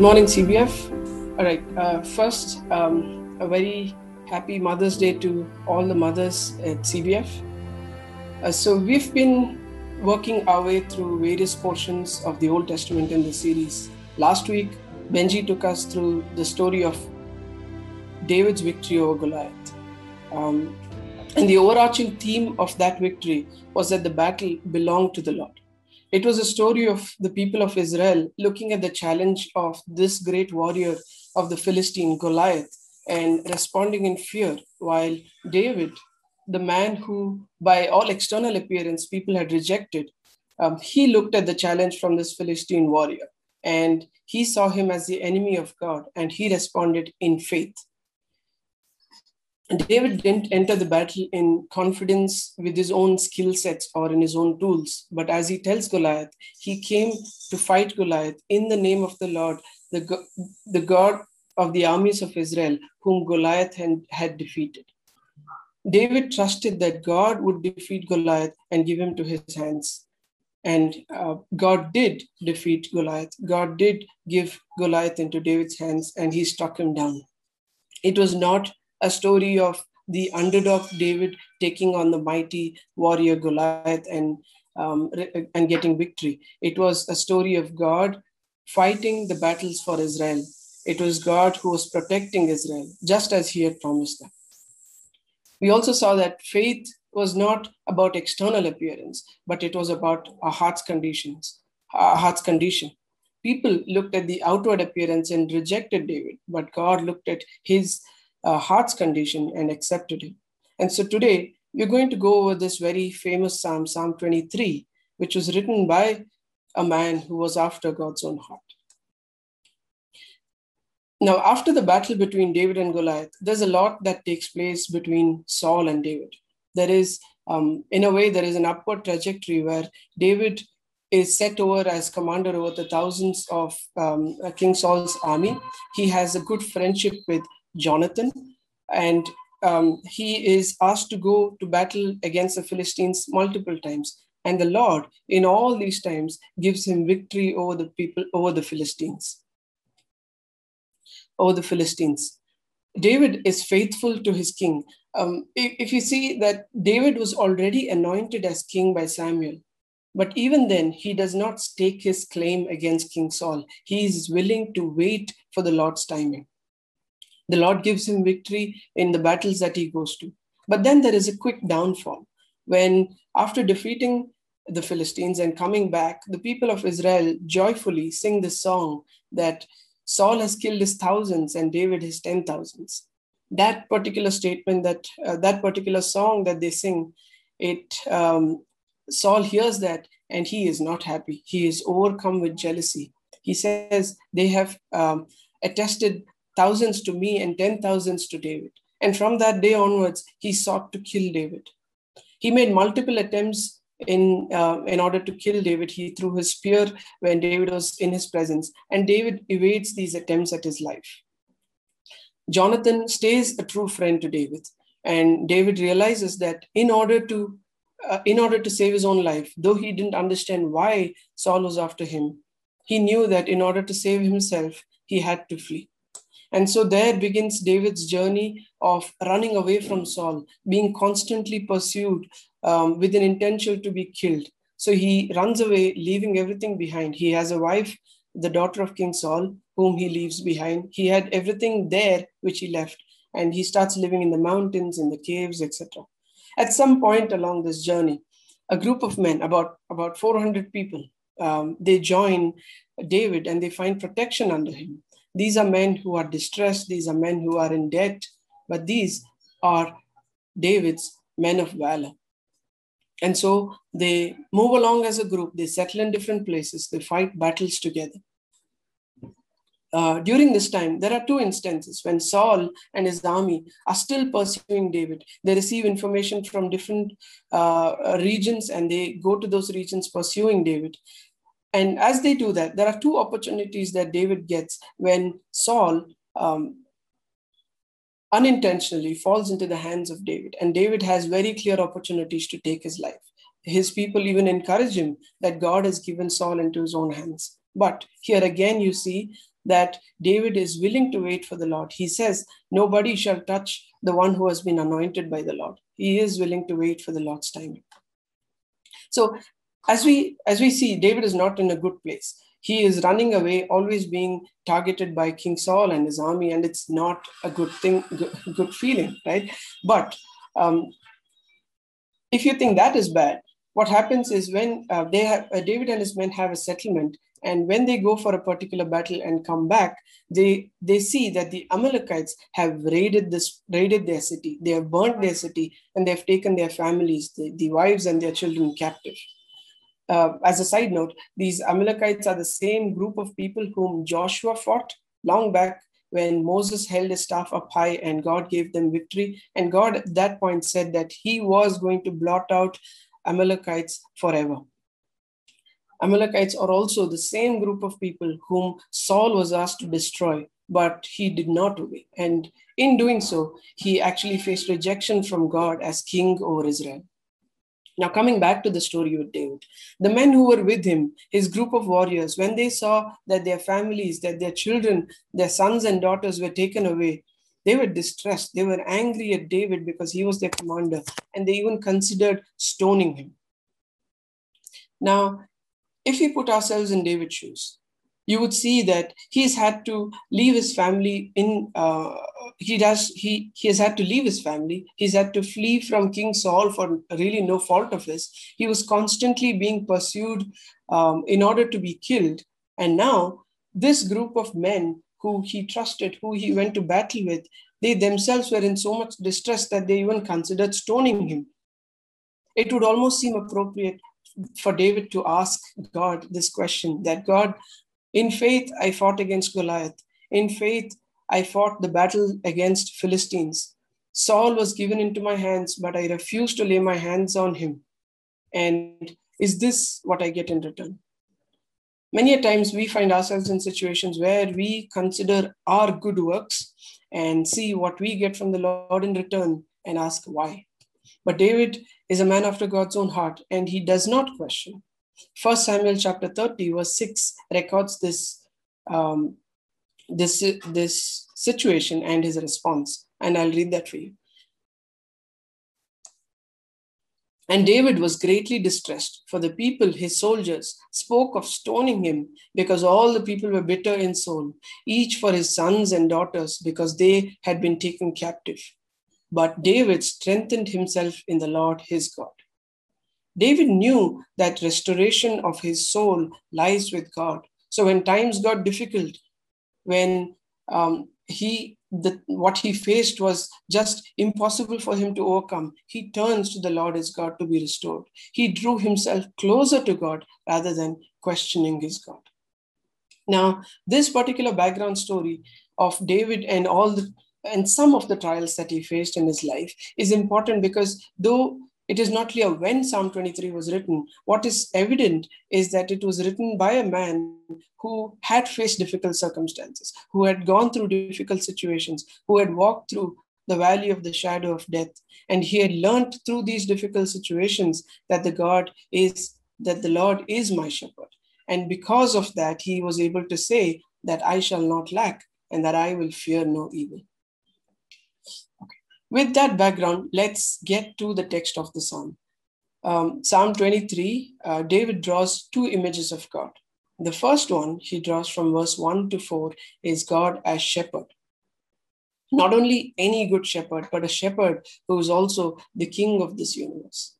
Good morning, CBF. All right. Uh, first, um, a very happy Mother's Day to all the mothers at CBF. Uh, so, we've been working our way through various portions of the Old Testament in the series. Last week, Benji took us through the story of David's victory over Goliath. Um, and the overarching theme of that victory was that the battle belonged to the Lord. It was a story of the people of Israel looking at the challenge of this great warrior of the Philistine, Goliath, and responding in fear, while David, the man who, by all external appearance, people had rejected, um, he looked at the challenge from this Philistine warrior and he saw him as the enemy of God and he responded in faith. David didn't enter the battle in confidence with his own skill sets or in his own tools, but as he tells Goliath, he came to fight Goliath in the name of the Lord, the, the God of the armies of Israel, whom Goliath had, had defeated. David trusted that God would defeat Goliath and give him to his hands. And uh, God did defeat Goliath. God did give Goliath into David's hands and he struck him down. It was not a story of the underdog David taking on the mighty warrior Goliath and um, and getting victory. It was a story of God fighting the battles for Israel. It was God who was protecting Israel, just as He had promised them. We also saw that faith was not about external appearance, but it was about our heart's conditions, our heart's condition. People looked at the outward appearance and rejected David, but God looked at his uh, heart's condition and accepted him. And so today we're going to go over this very famous Psalm, Psalm 23, which was written by a man who was after God's own heart. Now, after the battle between David and Goliath, there's a lot that takes place between Saul and David. There is, um, in a way, there is an upward trajectory where David is set over as commander over the thousands of um, King Saul's army. He has a good friendship with Jonathan, and um, he is asked to go to battle against the Philistines multiple times. And the Lord, in all these times, gives him victory over the people, over the Philistines. Over the Philistines. David is faithful to his king. Um, if, if you see that David was already anointed as king by Samuel, but even then, he does not stake his claim against King Saul. He is willing to wait for the Lord's timing. The Lord gives him victory in the battles that he goes to. But then there is a quick downfall when, after defeating the Philistines and coming back, the people of Israel joyfully sing this song that Saul has killed his thousands and David his ten thousands. That particular statement, that uh, that particular song that they sing, it um, Saul hears that and he is not happy. He is overcome with jealousy. He says they have um, attested thousands to me and ten thousands to David. And from that day onwards, he sought to kill David. He made multiple attempts in, uh, in order to kill David. He threw his spear when David was in his presence, and David evades these attempts at his life. Jonathan stays a true friend to David, and David realizes that in order to uh, in order to save his own life, though he didn't understand why Saul was after him, he knew that in order to save himself, he had to flee. And so there begins David's journey of running away from Saul, being constantly pursued um, with an intention to be killed. So he runs away, leaving everything behind. He has a wife, the daughter of King Saul, whom he leaves behind. He had everything there which he left, and he starts living in the mountains, in the caves, etc. At some point along this journey, a group of men, about, about 400 people, um, they join David and they find protection under him. These are men who are distressed, these are men who are in debt, but these are David's men of valor. And so they move along as a group, they settle in different places, they fight battles together. uh, during this time, there are two instances when Saul and his army are still pursuing David. They receive information from different uh, regions and they go to those regions pursuing David. And as they do that, there are two opportunities that David gets when Saul um, unintentionally falls into the hands of David. And David has very clear opportunities to take his life. His people even encourage him that God has given Saul into his own hands. But here again, you see that David is willing to wait for the Lord. He says, Nobody shall touch the one who has been anointed by the Lord. He is willing to wait for the Lord's timing. So as we as we see, David is not in a good place. He is running away, always being targeted by King Saul and his army, and it's not a good thing, good, good feeling, right? But um, if you think that is bad, what happens is when uh, they have uh, David and his men have a settlement, and when they go for a particular battle and come back they they see that the amalekites have raided this raided their city they have burnt their city and they have taken their families the, the wives and their children captive uh, as a side note these amalekites are the same group of people whom joshua fought long back when moses held his staff up high and god gave them victory and god at that point said that he was going to blot out amalekites forever Amalekites are also the same group of people whom Saul was asked to destroy, but he did not obey. And in doing so, he actually faced rejection from God as king over Israel. Now, coming back to the story with David, the men who were with him, his group of warriors, when they saw that their families, that their children, their sons and daughters were taken away, they were distressed. They were angry at David because he was their commander, and they even considered stoning him. Now, if we put ourselves in David's shoes, you would see that he's had to leave his family in uh, he does he he has had to leave his family. He's had to flee from king saul for really no fault of his. He was constantly being pursued um, in order to be killed. And now this group of men who he trusted who he went to battle with they themselves were in so much distress that they even considered stoning him. It would almost seem appropriate for David to ask God this question that God, in faith, I fought against Goliath. In faith, I fought the battle against Philistines. Saul was given into my hands, but I refused to lay my hands on him. And is this what I get in return? Many a times we find ourselves in situations where we consider our good works and see what we get from the Lord in return and ask why. But David is a man after God's own heart, and he does not question. First Samuel chapter 30, verse 6 records this, um, this, this situation and his response. And I'll read that for you. And David was greatly distressed, for the people, his soldiers, spoke of stoning him because all the people were bitter in soul, each for his sons and daughters, because they had been taken captive. But David strengthened himself in the Lord his God. David knew that restoration of his soul lies with God. So when times got difficult, when um, he the, what he faced was just impossible for him to overcome, he turns to the Lord his God to be restored. He drew himself closer to God rather than questioning his God. Now, this particular background story of David and all the and some of the trials that he faced in his life is important because though it is not clear when Psalm 23 was written, what is evident is that it was written by a man who had faced difficult circumstances, who had gone through difficult situations, who had walked through the valley of the shadow of death. And he had learned through these difficult situations that the God is, that the Lord is my shepherd. And because of that, he was able to say that I shall not lack and that I will fear no evil. With that background, let's get to the text of the psalm. Um, psalm 23, uh, David draws two images of God. The first one he draws from verse 1 to 4 is God as shepherd. Not only any good shepherd, but a shepherd who is also the king of this universe.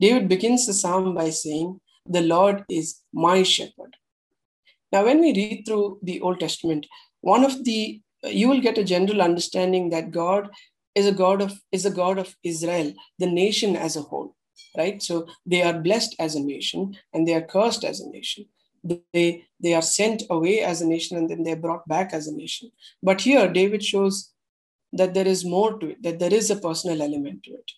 David begins the psalm by saying, The Lord is my shepherd. Now, when we read through the Old Testament, one of the you will get a general understanding that God is a god of is a god of Israel, the nation as a whole, right? So they are blessed as a nation and they are cursed as a nation. they, they are sent away as a nation and then they're brought back as a nation. But here, David shows that there is more to it, that there is a personal element to it.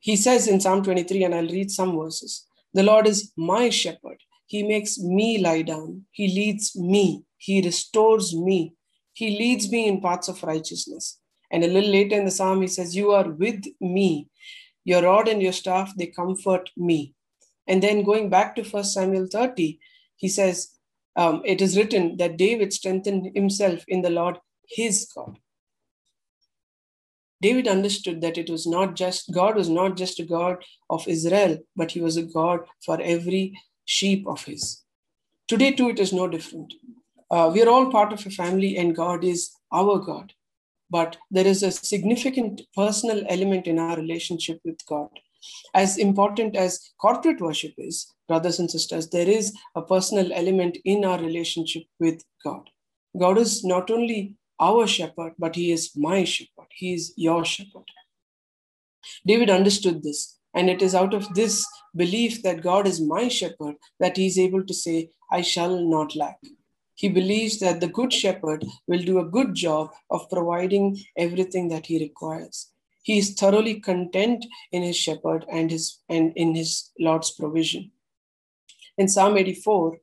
He says in Psalm 23, and I'll read some verses The Lord is my shepherd. He makes me lie down. He leads me. He restores me. He leads me in paths of righteousness. And a little later in the psalm, he says, You are with me. Your rod and your staff, they comfort me. And then going back to 1 Samuel 30, he says, um, It is written that David strengthened himself in the Lord, his God. David understood that it was not just, God was not just a God of Israel, but he was a God for every sheep of his. Today, too, it is no different. Uh, we are all part of a family, and God is our God but there is a significant personal element in our relationship with God. As important as corporate worship is, brothers and sisters, there is a personal element in our relationship with God. God is not only our shepherd, but He is my shepherd. He is your shepherd. David understood this, and it is out of this belief that God is my shepherd that he is able to say, I shall not lack. He believes that the good shepherd will do a good job of providing everything that he requires. He is thoroughly content in his shepherd and, his, and in his Lord's provision. In Psalm 84,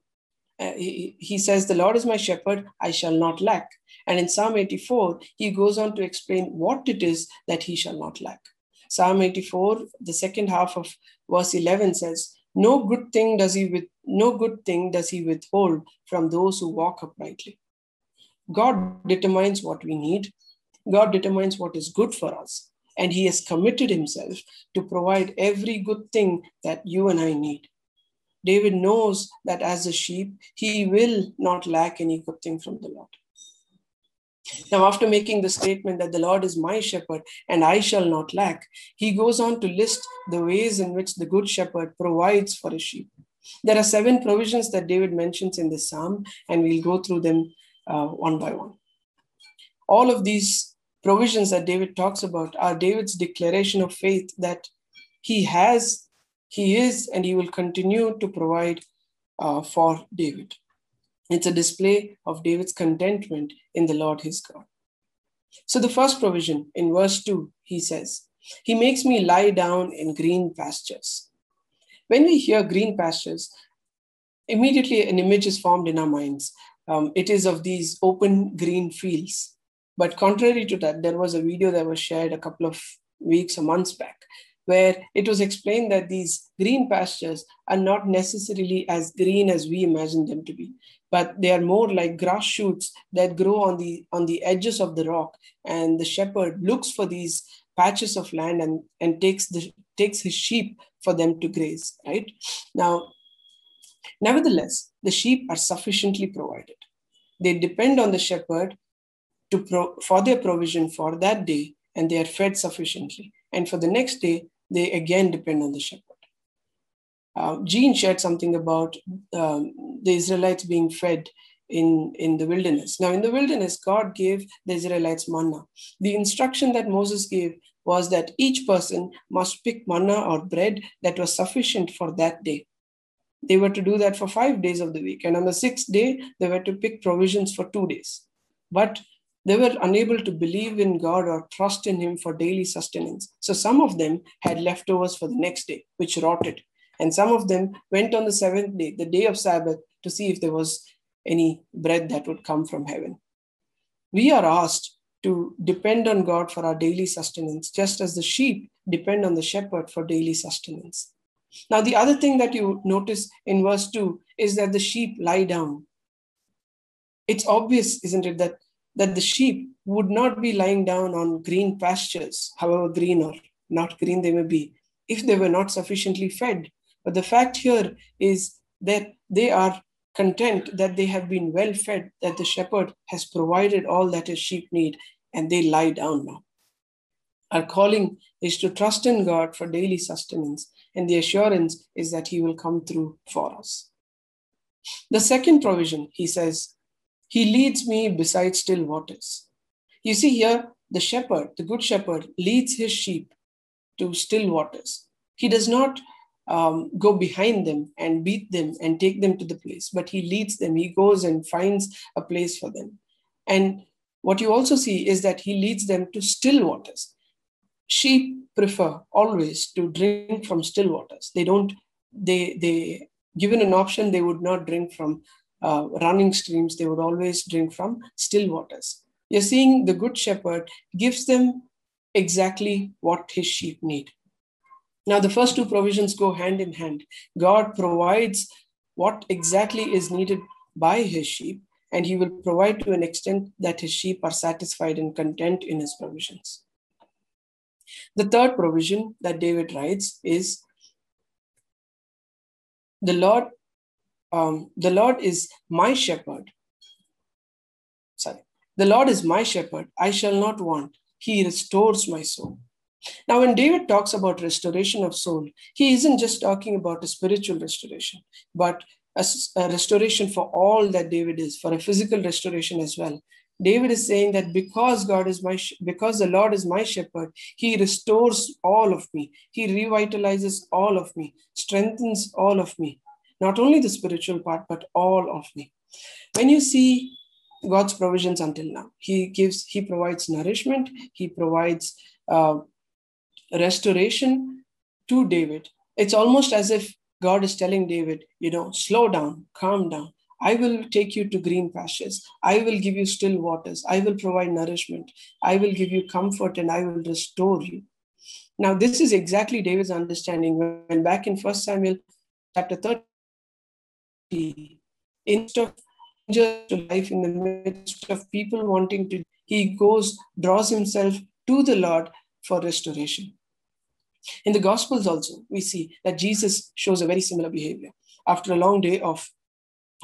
uh, he, he says, The Lord is my shepherd, I shall not lack. And in Psalm 84, he goes on to explain what it is that he shall not lack. Psalm 84, the second half of verse 11 says, no good thing does he with no good thing does he withhold from those who walk uprightly. God determines what we need. God determines what is good for us. And he has committed himself to provide every good thing that you and I need. David knows that as a sheep, he will not lack any good thing from the Lord. Now, after making the statement that the Lord is my shepherd and I shall not lack, he goes on to list the ways in which the good shepherd provides for his sheep. There are seven provisions that David mentions in this psalm, and we'll go through them uh, one by one. All of these provisions that David talks about are David's declaration of faith that he has, he is, and he will continue to provide uh, for David. It's a display of David's contentment in the Lord his God. So, the first provision in verse 2, he says, He makes me lie down in green pastures. When we hear green pastures, immediately an image is formed in our minds. Um, it is of these open green fields. But contrary to that, there was a video that was shared a couple of weeks or months back where it was explained that these green pastures are not necessarily as green as we imagine them to be but they are more like grass shoots that grow on the on the edges of the rock and the shepherd looks for these patches of land and and takes the takes his sheep for them to graze right now nevertheless the sheep are sufficiently provided they depend on the shepherd to pro, for their provision for that day and they are fed sufficiently and for the next day they again depend on the shepherd uh, Jean shared something about um, the Israelites being fed in, in the wilderness. Now, in the wilderness, God gave the Israelites manna. The instruction that Moses gave was that each person must pick manna or bread that was sufficient for that day. They were to do that for five days of the week. And on the sixth day, they were to pick provisions for two days. But they were unable to believe in God or trust in Him for daily sustenance. So some of them had leftovers for the next day, which rotted. And some of them went on the seventh day, the day of Sabbath, to see if there was any bread that would come from heaven. We are asked to depend on God for our daily sustenance, just as the sheep depend on the shepherd for daily sustenance. Now, the other thing that you notice in verse 2 is that the sheep lie down. It's obvious, isn't it, that, that the sheep would not be lying down on green pastures, however green or not green they may be, if they were not sufficiently fed. But the fact here is that they are content that they have been well fed, that the shepherd has provided all that his sheep need, and they lie down now. Our calling is to trust in God for daily sustenance, and the assurance is that He will come through for us. The second provision, he says, He leads me beside still waters. You see here, the shepherd, the good shepherd, leads his sheep to still waters. He does not um, go behind them and beat them and take them to the place, but he leads them. He goes and finds a place for them. And what you also see is that he leads them to still waters. Sheep prefer always to drink from still waters. They don't, they, they, given an option, they would not drink from uh, running streams. They would always drink from still waters. You're seeing the good shepherd gives them exactly what his sheep need. Now, the first two provisions go hand in hand. God provides what exactly is needed by his sheep, and he will provide to an extent that his sheep are satisfied and content in his provisions. The third provision that David writes is the Lord, um, the Lord is my shepherd. Sorry, the Lord is my shepherd; I shall not want. He restores my soul. Now, when David talks about restoration of soul, he isn't just talking about a spiritual restoration, but a, a, restoration for all that David is, for a physical restoration as well. David is saying that because God is my, because the Lord is my shepherd, he restores all of me. He revitalizes all of me, strengthens all of me. Not only the spiritual part, but all of me. When you see God's provisions until now, he gives, he provides nourishment, he provides uh, restoration to David. It's almost as if God is telling David, you know, slow down, calm down. I will take you to green pastures. I will give you still waters. I will provide nourishment. I will give you comfort and I will restore you. Now, this is exactly David's understanding when back in 1 Samuel chapter 30, instead of to life in the midst of people wanting to, he goes, draws himself to the Lord for restoration. In the Gospels, also, we see that Jesus shows a very similar behavior. After a long day of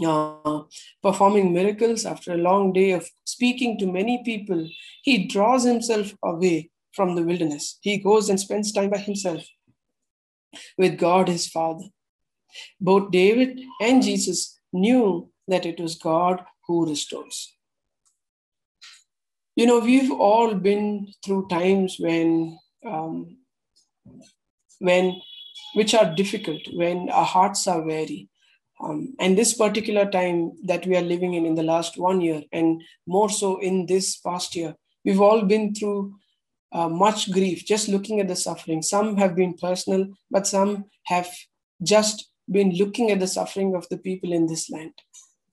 uh, performing miracles, after a long day of speaking to many people, he draws himself away from the wilderness. He goes and spends time by himself with God his Father. Both David and Jesus knew that it was God who restores. You know, we've all been through times when um, when which are difficult when our hearts are weary. Um, and this particular time that we are living in in the last one year and more so in this past year we've all been through uh, much grief just looking at the suffering. Some have been personal but some have just been looking at the suffering of the people in this land.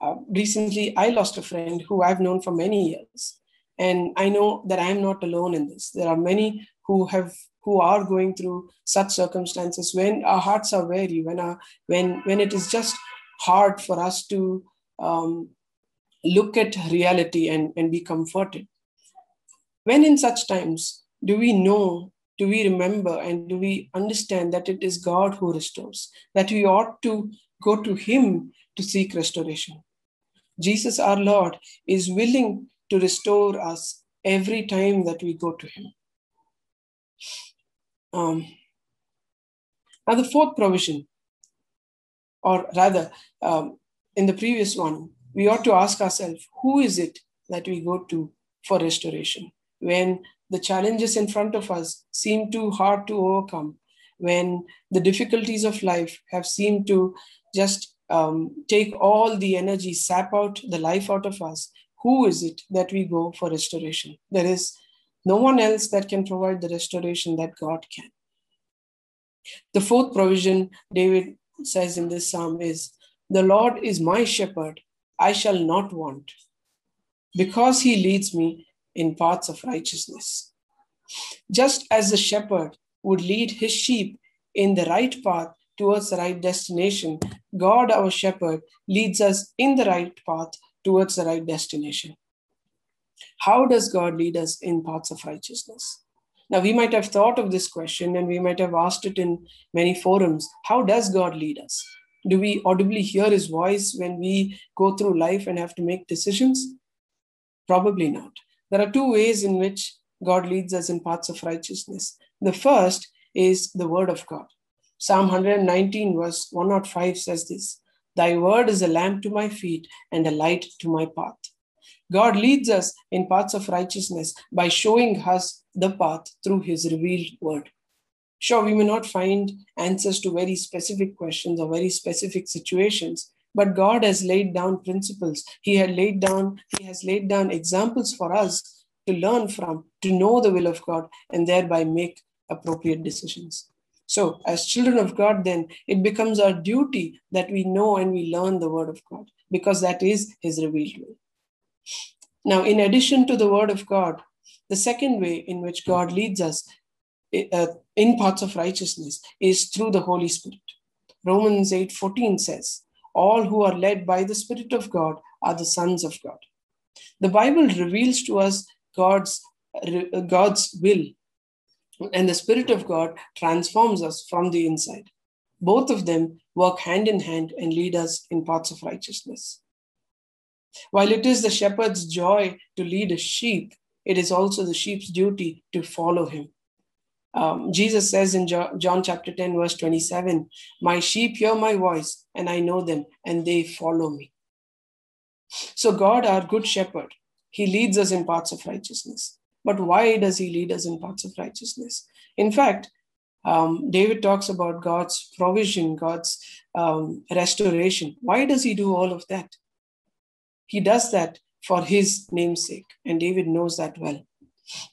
Uh, recently i lost a friend who i've known for many years. And i know that i'm not alone in this. There are many who have who are going through such circumstances when our hearts are weary when our when when it is just hard for us to um, look at reality and, and be comforted. When in such times do we know do we remember and do we understand that it is god who restores that we ought to go to him to seek restoration? Jesus our lord is willing to restore us every time that we go to him um, now, the fourth provision, or rather, um, in the previous one, we ought to ask ourselves who is it that we go to for restoration when the challenges in front of us seem too hard to overcome, when the difficulties of life have seemed to just um, take all the energy, sap out the life out of us, who is it that we go for restoration? There is no one else that can provide the restoration that God can. The fourth provision David says in this psalm is The Lord is my shepherd, I shall not want, because he leads me in paths of righteousness. Just as the shepherd would lead his sheep in the right path towards the right destination, God, our shepherd, leads us in the right path towards the right destination. How does God lead us in paths of righteousness? Now, we might have thought of this question and we might have asked it in many forums. How does God lead us? Do we audibly hear his voice when we go through life and have to make decisions? Probably not. There are two ways in which God leads us in paths of righteousness. The first is the word of God. Psalm 119, verse 105 says this Thy word is a lamp to my feet and a light to my path. God leads us in paths of righteousness by showing us the path through his revealed word. Sure, we may not find answers to very specific questions or very specific situations, but God has laid down principles. He had laid down, He has laid down examples for us to learn from, to know the will of God, and thereby make appropriate decisions. So, as children of God, then it becomes our duty that we know and we learn the word of God because that is His revealed will. Now, in addition to the word of God, the second way in which God leads us uh, in paths of righteousness is through the Holy Spirit. Romans 8:14 says, "All who are led by the Spirit of God are the sons of God." The Bible reveals to us God's God's will, and the Spirit of God transforms us from the inside. Both of them work hand in hand and lead us in paths of righteousness. While it is the shepherd's joy to lead a sheep, it is also the sheep's duty to follow him. Um, Jesus says in John chapter 10, verse 27, My sheep hear my voice, and I know them, and they follow me. So, God, our good shepherd, he leads us in paths of righteousness. But why does he lead us in paths of righteousness? In fact, um, David talks about God's provision, God's um, restoration. Why does he do all of that? He does that for his namesake, and David knows that well.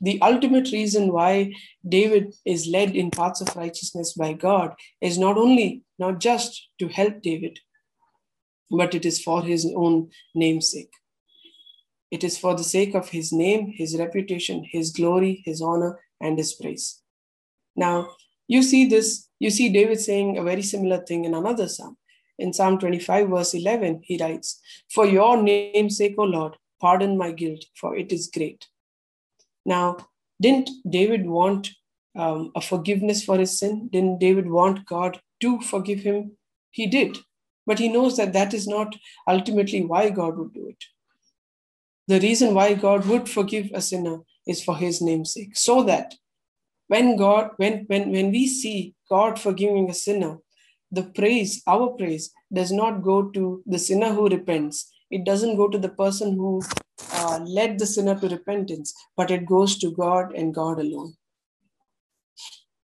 The ultimate reason why David is led in paths of righteousness by God is not only, not just to help David, but it is for his own namesake. It is for the sake of his name, his reputation, his glory, his honor, and his praise. Now, you see this, you see David saying a very similar thing in another psalm. In Psalm 25, verse 11, he writes, For your name's sake, O Lord, pardon my guilt, for it is great. Now, didn't David want um, a forgiveness for his sin? Didn't David want God to forgive him? He did. But he knows that that is not ultimately why God would do it. The reason why God would forgive a sinner is for his name's sake, so that when God, when, when, when we see God forgiving a sinner, the praise, our praise, does not go to the sinner who repents. It doesn't go to the person who uh, led the sinner to repentance, but it goes to God and God alone.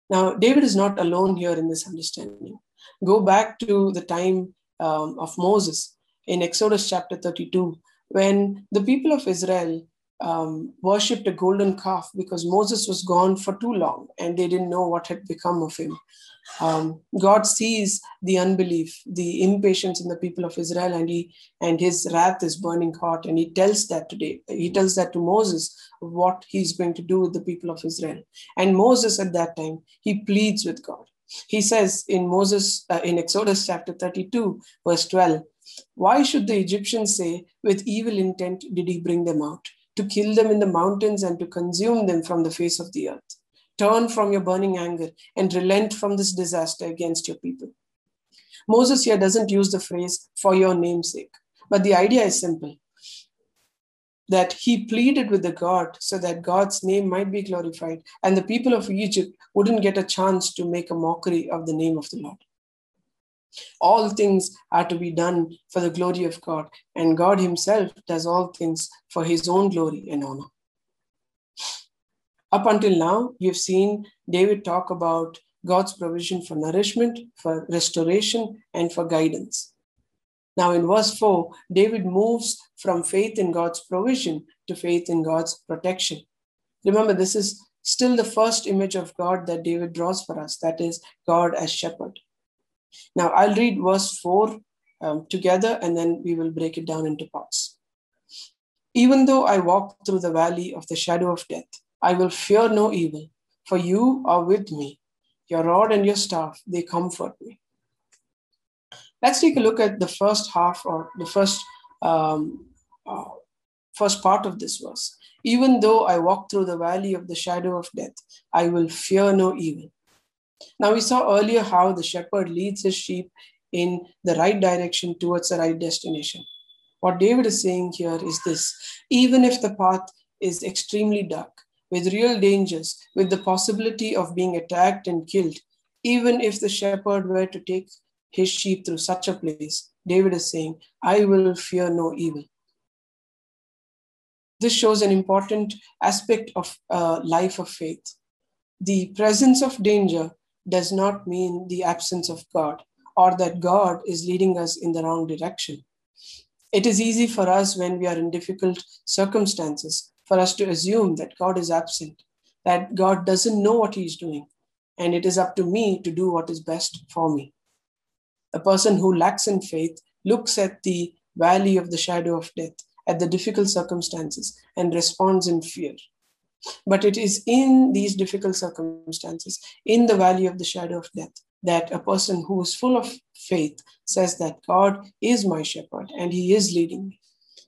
Now, David is not alone here in this understanding. Go back to the time um, of Moses in Exodus chapter 32, when the people of Israel um, worshipped a golden calf because Moses was gone for too long and they didn't know what had become of him. Um, God sees the unbelief, the impatience in the people of Israel, and he and his wrath is burning hot. And he tells that today. He tells that to Moses what he's going to do with the people of Israel. And Moses at that time he pleads with God. He says in Moses uh, in Exodus chapter 32, verse 12, "Why should the Egyptians say, with evil intent did he bring them out?" to kill them in the mountains and to consume them from the face of the earth. Turn from your burning anger and relent from this disaster against your people. Moses here doesn't use the phrase for your namesake, but the idea is simple that he pleaded with the God so that God's name might be glorified and the people of Egypt wouldn't get a chance to make a mockery of the name of the Lord. All things are to be done for the glory of God, and God Himself does all things for His own glory and honor. Up until now, have seen David talk about God's provision for nourishment, for restoration, and for guidance. Now, in verse 4, David moves from faith in God's provision to faith in God's protection. Remember, this is still the first image of God that David draws for us that is, God as shepherd. Now, I'll read verse 4 um, together and then we will break it down into parts. Even though I walk through the valley of the shadow of death, I will fear no evil, for you are with me. Your rod and your staff, they comfort me. Let's take a look at the first half or the first um, uh, first part of this verse. Even though I walk through the valley of the shadow of death, I will fear no evil, now, we saw earlier how the shepherd leads his sheep in the right direction towards the right destination. What David is saying here is this even if the path is extremely dark, with real dangers, with the possibility of being attacked and killed, even if the shepherd were to take his sheep through such a place, David is saying, I will fear no evil. This shows an important aspect of uh, life of faith. The presence of danger does not mean the absence of God or that God is leading us in the wrong direction. It is easy for us when we are in difficult circumstances for us to assume that God is absent, that God doesn't know what He's doing, and it is up to me to do what is best for me. A person who lacks in faith looks at the valley of the shadow of death, at the difficult circumstances, and responds in fear. But it is in these difficult circumstances, in the valley of the shadow of death, that a person who is full of faith says that God is my shepherd and he is leading me.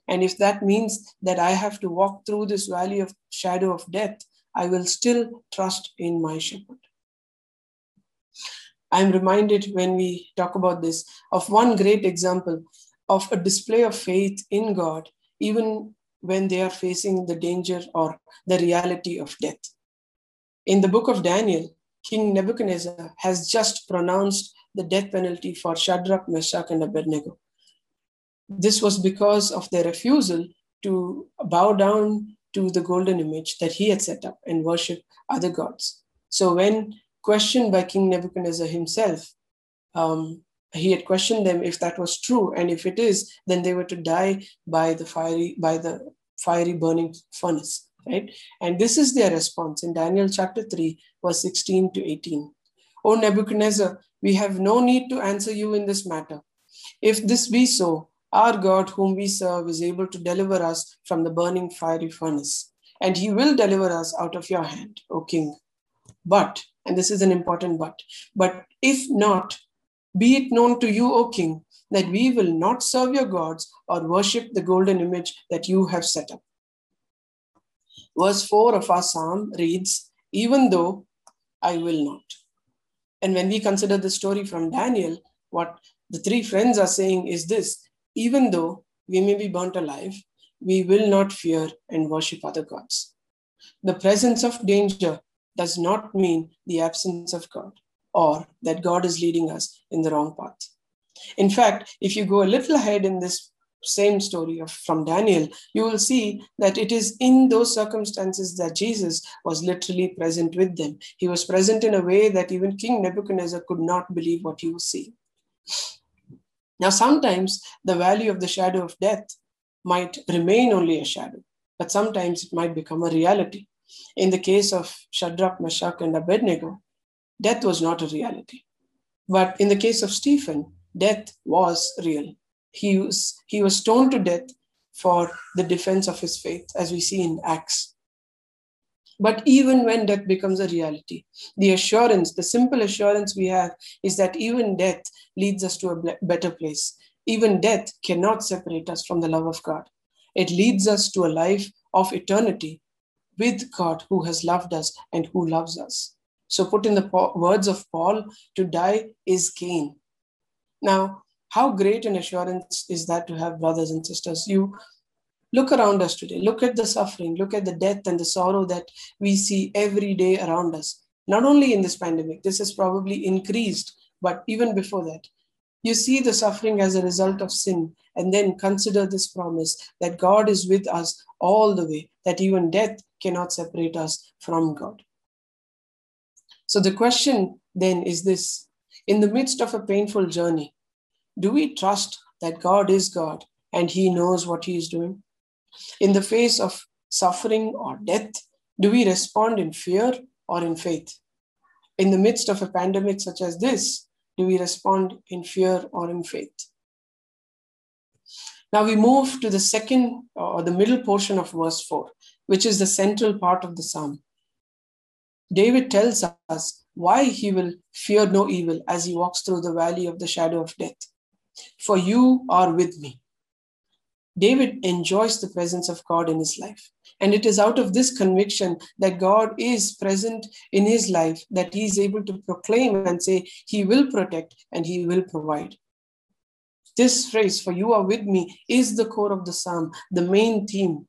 And if that means that I have to walk through this valley of shadow of death, I will still trust in my shepherd. I'm reminded when we talk about this of one great example of a display of faith in God, even when they are facing the danger or the reality of death. In the book of Daniel, King Nebuchadnezzar has just pronounced the death penalty for Shadrach, Meshach, and Abednego. This was because of their refusal to bow down to the golden image that he had set up and worship other gods. So, when questioned by King Nebuchadnezzar himself, um, he had questioned them if that was true, and if it is, then they were to die by the fiery by the fiery burning furnace right? And this is their response in Daniel chapter 3, verse 16 to 18. O Nebuchadnezzar, we have no need to answer you in this matter. If this be so, our God, whom we serve, is able to deliver us from the burning fiery furnace, and he will deliver us out of your hand, O king. But, and this is an important but, but if not, be it known to you, O king, that we will not serve your gods or worship the golden image that you have set up. Verse 4 of our psalm reads, Even though I will not. And when we consider the story from Daniel, what the three friends are saying is this even though we may be burnt alive, we will not fear and worship other gods. The presence of danger does not mean the absence of God or that God is leading us in the wrong path. In fact, if you go a little ahead in this same story of, from Daniel, you will see that it is in those circumstances that Jesus was literally present with them. He was present in a way that even King Nebuchadnezzar could not believe what he was seeing. Now, sometimes the value of the shadow of death might remain only a shadow, but sometimes it might become a reality. In the case of Shadrach, Meshach, and Abednego, death was not a reality. But in the case of Stephen, death was real he was, he was stoned to death for the defense of his faith, as we see in Acts. But even when death becomes a reality, the assurance, the simple assurance we have is that even death leads us to a better place. Even death cannot separate us from the love of God. It leads us to a life of eternity with God who has loved us and who loves us. So, put in the words of Paul, to die is gain. Now, how great an assurance is that to have brothers and sisters? You look around us today, look at the suffering, look at the death and the sorrow that we see every day around us. Not only in this pandemic, this has probably increased, but even before that. You see the suffering as a result of sin, and then consider this promise that God is with us all the way, that even death cannot separate us from God. So the question then is this in the midst of a painful journey, do we trust that God is God and He knows what He is doing? In the face of suffering or death, do we respond in fear or in faith? In the midst of a pandemic such as this, do we respond in fear or in faith? Now we move to the second or the middle portion of verse 4, which is the central part of the psalm. David tells us why he will fear no evil as he walks through the valley of the shadow of death for you are with me. David enjoys the presence of God in his life. And it is out of this conviction that God is present in his life that he is able to proclaim and say, He will protect and He will provide. This phrase, for you are with me, is the core of the psalm, the main theme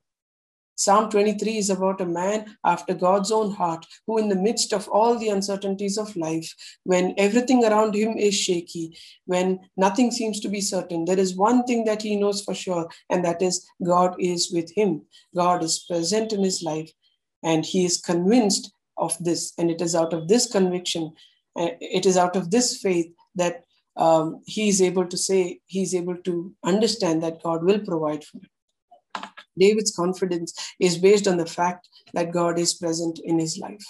Psalm 23 is about a man after God's own heart who, in the midst of all the uncertainties of life, when everything around him is shaky, when nothing seems to be certain, there is one thing that he knows for sure, and that is God is with him. God is present in his life, and he is convinced of this. And it is out of this conviction it is out of this faith that um, he is able to say, he is able to understand that God will provide for him. David's confidence is based on the fact that God is present in his life.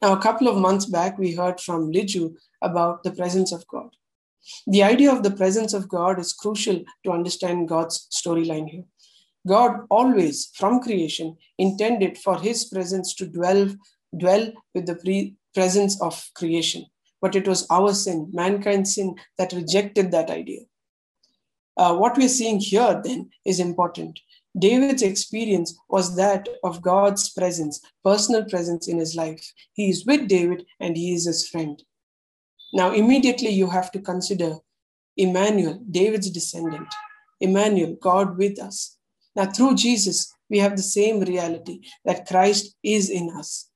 Now, a couple of months back, we heard from Liju about the presence of God. The idea of the presence of God is crucial to understand God's storyline here. God always, from creation, intended for his presence to dwell, dwell with the pre- presence of creation. But it was our sin, mankind's sin, that rejected that idea. Uh, what we're seeing here then is important. David's experience was that of God's presence, personal presence in his life. He is with David and he is his friend. Now, immediately you have to consider Emmanuel, David's descendant. Emmanuel, God with us. Now, through Jesus, we have the same reality that Christ is in us.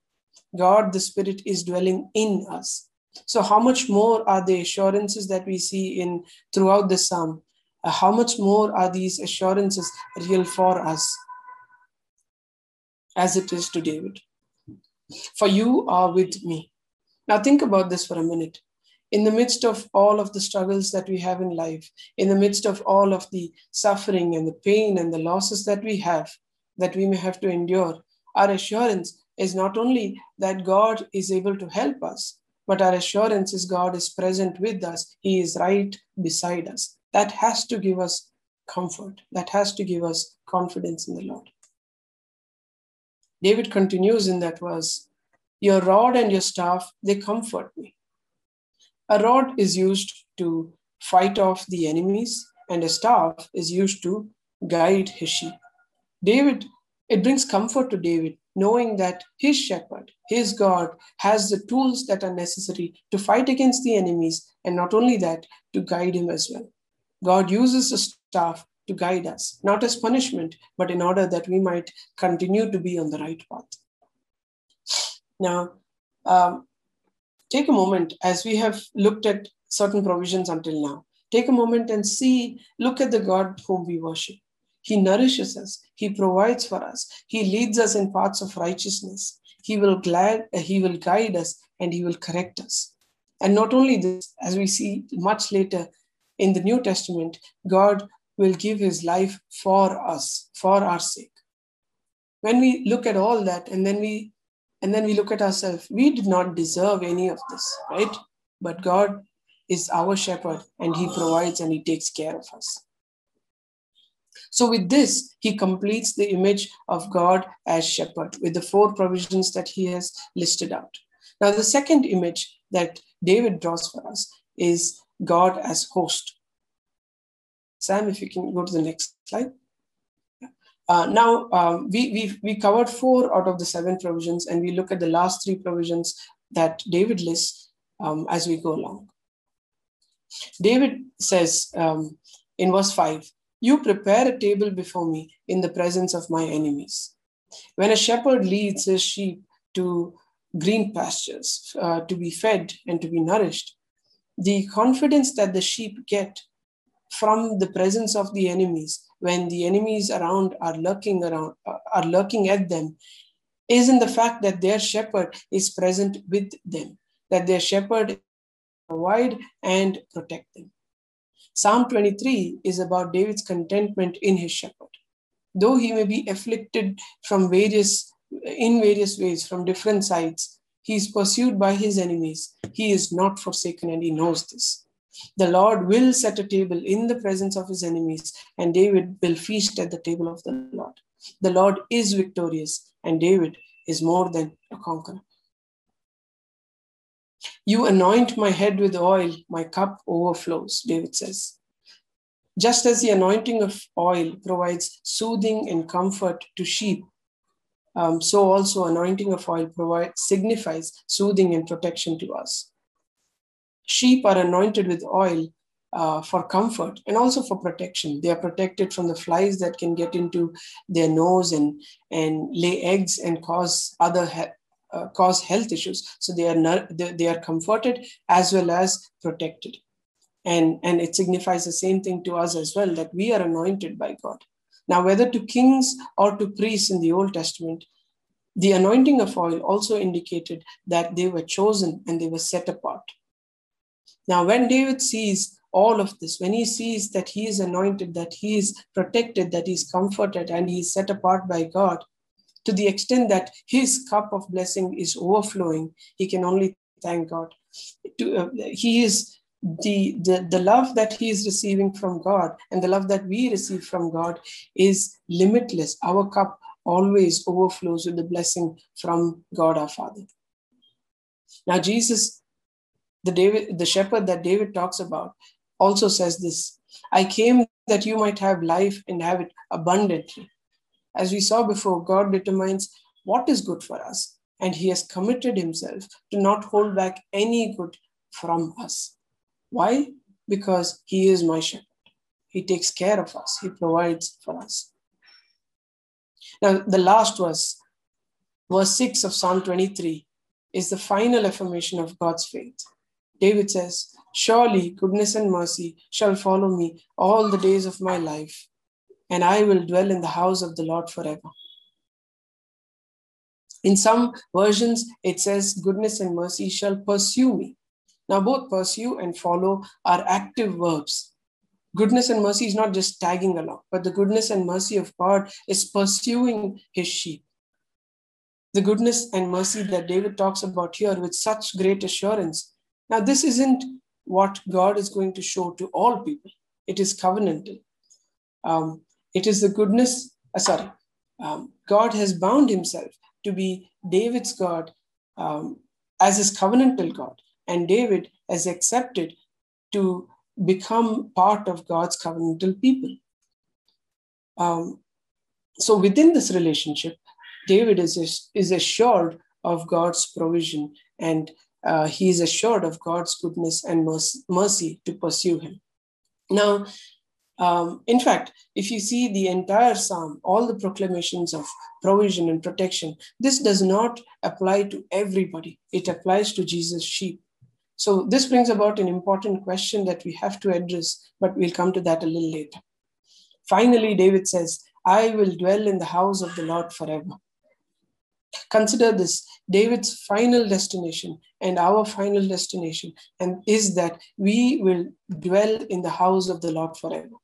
God, the Spirit, is dwelling in us. So, how much more are the assurances that we see in throughout the psalm how much more are these assurances real for us as it is to David? For you are with me. Now, think about this for a minute. In the midst of all of the struggles that we have in life, in the midst of all of the suffering and the pain and the losses that we have, that we may have to endure, our assurance is not only that God is able to help us, but our assurance is God is present with us. He is right beside us that has to give us comfort, that has to give us confidence in the Lord. David continues in that verse Your rod and your staff, they comfort me. A rod is used to fight off the enemies, and a staff is used to guide his sheep. David, it brings comfort to David knowing that his shepherd, his God, has the tools that are necessary to fight against the enemies, and not only that, to guide him as well. God uses the staff to guide us, not as punishment, but in order that we might continue to be on the right path. Now, um, take a moment as we have looked at certain provisions until now. Take a moment and see, look at the God whom we worship. He nourishes us, He provides for us, He leads us in paths of righteousness. He will glad, He will guide us, and He will correct us. And not only this, as we see much later, in the New Testament, God will give his life for us, for our sake. When we look at all that and then we and then we look at ourselves, we did not deserve any of this, right? But God is our shepherd and he provides and he takes care of us. So, with this, he completes the image of God as shepherd with the four provisions that he has listed out. Now, the second image that David draws for us is God as host. Sam, if you can go to the next slide. Uh, now, um, we, we, we covered four out of the seven provisions, and we look at the last three provisions that David lists um, as we go along. David says um, in verse 5 You prepare a table before me in the presence of my enemies. When a shepherd leads his sheep to green pastures uh, to be fed and to be nourished, the confidence that the sheep get from the presence of the enemies when the enemies around are lurking around uh, are lurking at them is in the fact that their shepherd is present with them that their shepherd provide and protect them. Psalm 23 is about david's contentment in his shepherd. Though he may be afflicted from various in various ways from different sides he is pursued by his enemies. He is not forsaken, and he knows this. The Lord will set a table in the presence of his enemies, and David will feast at the table of the Lord. The Lord is victorious, and David is more than a conqueror. You anoint my head with oil, my cup overflows, David says. Just as the anointing of oil provides soothing and comfort to sheep um, so also anointing of oil provides signifies soothing and protection to us. Sheep are anointed with oil uh, for comfort and also for protection. They are protected from the flies that can get into their nose and, and lay eggs and cause other he- uh, cause health issues. So they are they, they are comforted as well as protected, and and it signifies the same thing to us as well that we are anointed by God. Now, whether to kings or to priests in the Old Testament, The anointing of oil also indicated that they were chosen and they were set apart. Now, when David sees all of this, when he sees that he is anointed, that he is protected, that he is comforted, and he is set apart by God, to the extent that his cup of blessing is overflowing, he can only thank God. To, uh, he is the, the, the love that he is receiving from God and the love that we receive from God is limitless. Our cup always overflows with the blessing from God our Father. Now, Jesus, the David, the shepherd that David talks about, also says this I came that you might have life and have it abundantly. As we saw before, God determines what is good for us, and He has committed Himself to not hold back any good from us. Why? Because He is my shepherd. He takes care of us, He provides for us. Now, the last verse, verse 6 of Psalm 23, is the final affirmation of God's faith. David says, Surely goodness and mercy shall follow me all the days of my life, and I will dwell in the house of the Lord forever. In some versions, it says, Goodness and mercy shall pursue me. Now, both pursue and follow are active verbs. Goodness and mercy is not just tagging along, but the goodness and mercy of God is pursuing his sheep. The goodness and mercy that David talks about here with such great assurance. Now, this isn't what God is going to show to all people, it is covenantal. Um, it is the goodness, uh, sorry, um, God has bound himself to be David's God um, as his covenantal God and David has accepted to become part of God's covenantal people. Um, so within this relationship, David is, is assured of God's provision and uh, he is assured of God's goodness and mercy to pursue him. Now, um, in fact, if you see the entire psalm, all the proclamations of provision and protection, this does not apply to everybody. It applies to Jesus' sheep. So this brings about an important question that we have to address, but we'll come to that a little later. Finally, David says, I will dwell in the house of the Lord forever. Consider this David's final destination and our final destination, and is that we will dwell in the house of the Lord forever.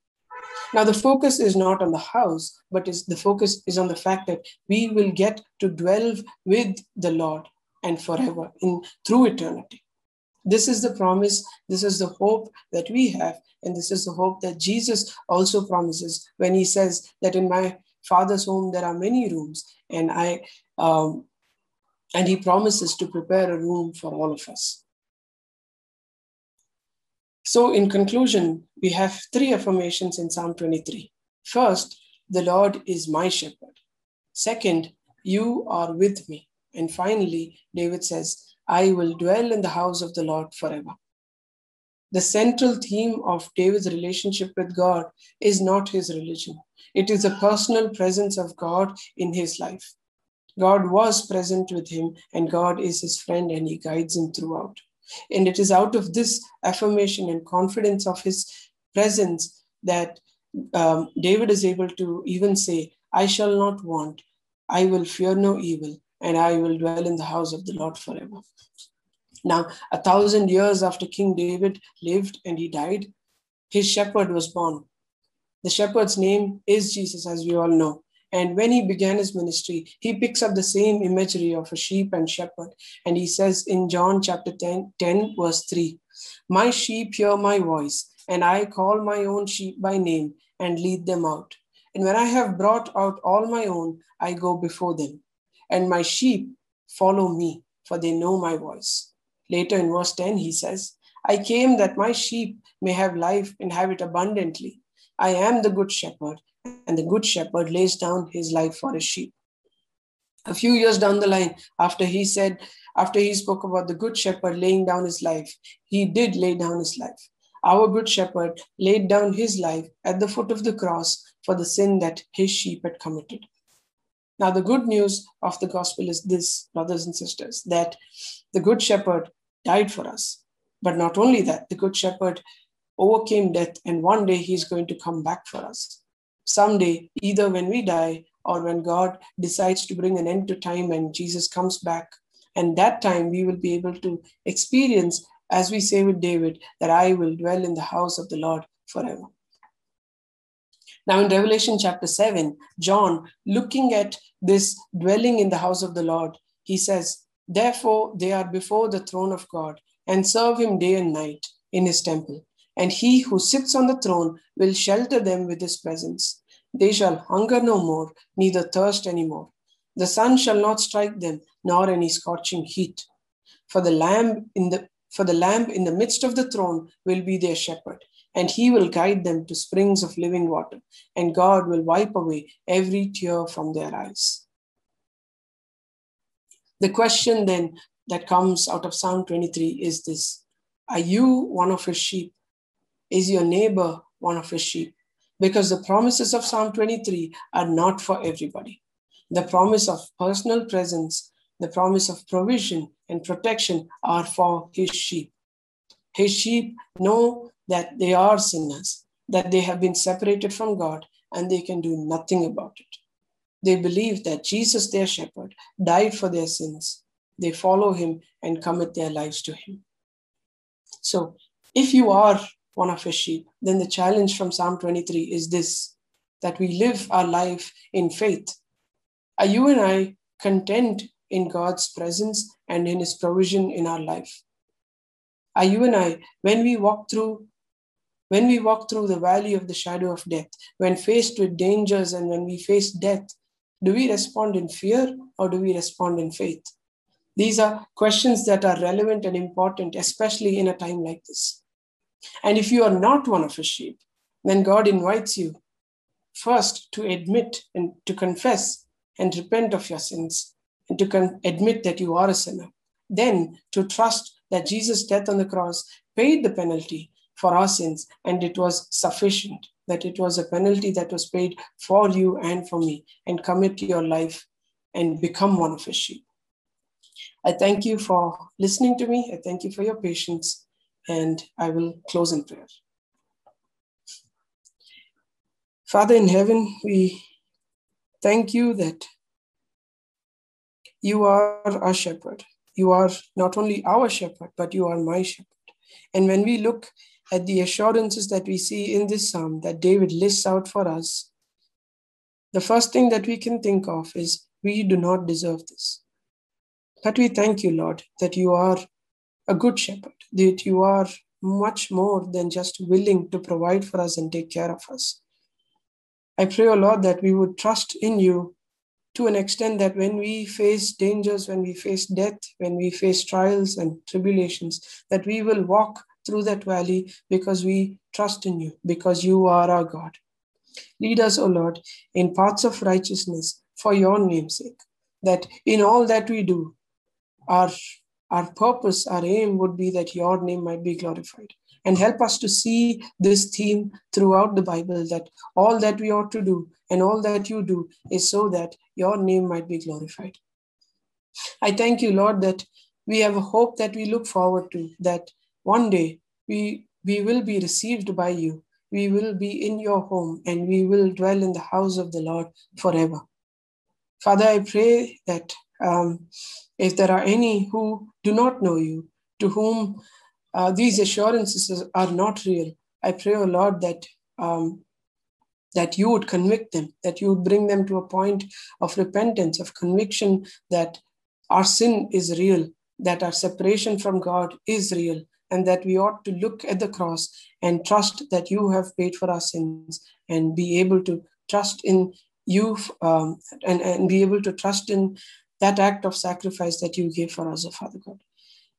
Now, the focus is not on the house, but is the focus is on the fact that we will get to dwell with the Lord and forever in through eternity. This is the promise, this is the hope that we have, and this is the hope that Jesus also promises when he says that in my Father's home there are many rooms, and I um, and he promises to prepare a room for all of us. So, in conclusion, we have three affirmations in Psalm 23. First, the Lord is my shepherd. Second, you are with me. And finally, David says, I will dwell in the house of the Lord forever. The central theme of David's relationship with God is not his religion, it is the personal presence of God in his life. God was present with him, and God is his friend, and he guides him throughout. And it is out of this affirmation and confidence of his presence that um, David is able to even say, I shall not want, I will fear no evil, and I will dwell in the house of the Lord forever. Now, a thousand years after King David lived and he died, his shepherd was born. The shepherd's name is Jesus, as we all know. And when he began his ministry, he picks up the same imagery of a sheep and shepherd. And he says in John chapter 10, 10 verse 3 My sheep hear my voice, and I call my own sheep by name and lead them out. And when I have brought out all my own, I go before them. And my sheep follow me, for they know my voice. Later in verse 10, he says, I came that my sheep may have life and have it abundantly. I am the good shepherd, and the good shepherd lays down his life for his sheep. A few years down the line, after he said, after he spoke about the good shepherd laying down his life, he did lay down his life. Our good shepherd laid down his life at the foot of the cross for the sin that his sheep had committed. Now, the good news of the gospel is this, brothers and sisters, that the good shepherd died for us. But not only that, the good shepherd overcame death, and one day he's going to come back for us. Someday, either when we die or when God decides to bring an end to time and Jesus comes back. And that time we will be able to experience, as we say with David, that I will dwell in the house of the Lord forever. Now, in Revelation chapter 7, John, looking at this dwelling in the house of the Lord, he says, Therefore, they are before the throne of God and serve him day and night in his temple. And he who sits on the throne will shelter them with his presence. They shall hunger no more, neither thirst any more. The sun shall not strike them, nor any scorching heat. For the lamb in the for the lamb in the midst of the throne will be their shepherd, and he will guide them to springs of living water, and God will wipe away every tear from their eyes. The question then that comes out of Psalm 23 is this Are you one of his sheep? Is your neighbor one of his sheep? Because the promises of Psalm 23 are not for everybody. The promise of personal presence, the promise of provision and protection are for his sheep. His sheep know that they are sinners, that they have been separated from God, and they can do nothing about it. They believe that Jesus, their shepherd, died for their sins. They follow him and commit their lives to him. So, if you are one of his sheep, then the challenge from Psalm 23 is this that we live our life in faith. Are you and I content in God's presence and in his provision in our life? Are you and I, when we walk through when we walk through the valley of the shadow of death, when faced with dangers and when we face death, do we respond in fear or do we respond in faith? These are questions that are relevant and important, especially in a time like this. And if you are not one of his sheep, then God invites you first to admit and to confess and repent of your sins and to con- admit that you are a sinner. Then to trust that Jesus' death on the cross paid the penalty for our sins and it was sufficient, that it was a penalty that was paid for you and for me, and commit your life and become one of his sheep. I thank you for listening to me. I thank you for your patience, and I will close in prayer. Father in heaven, we thank you that you are our shepherd. You are not only our shepherd, but you are my shepherd. And when we look at the assurances that we see in this psalm that David lists out for us, the first thing that we can think of is we do not deserve this. But we thank you, Lord, that you are a good shepherd, that you are much more than just willing to provide for us and take care of us. I pray, O oh Lord, that we would trust in you to an extent that when we face dangers, when we face death, when we face trials and tribulations, that we will walk through that valley because we trust in you, because you are our God. Lead us, O Lord, in paths of righteousness for your name's sake, that in all that we do, our, our purpose, our aim would be that your name might be glorified. And help us to see this theme throughout the Bible that all that we ought to do and all that you do is so that your name might be glorified. I thank you, Lord, that we have a hope that we look forward to, that one day we, we will be received by you. We will be in your home and we will dwell in the house of the Lord forever. Father, I pray that um, if there are any who do not know you, to whom uh, these assurances are not real, I pray, O oh Lord, that um, that you would convict them, that you would bring them to a point of repentance, of conviction that our sin is real, that our separation from God is real, and that we ought to look at the cross and trust that you have paid for our sins and be able to trust in you um, and, and be able to trust in that act of sacrifice that you gave for us, oh Father God.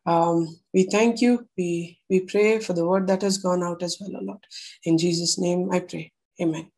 Um, we thank you. We, we pray for the word that has gone out as well, O Lord. In Jesus' name I pray. Amen.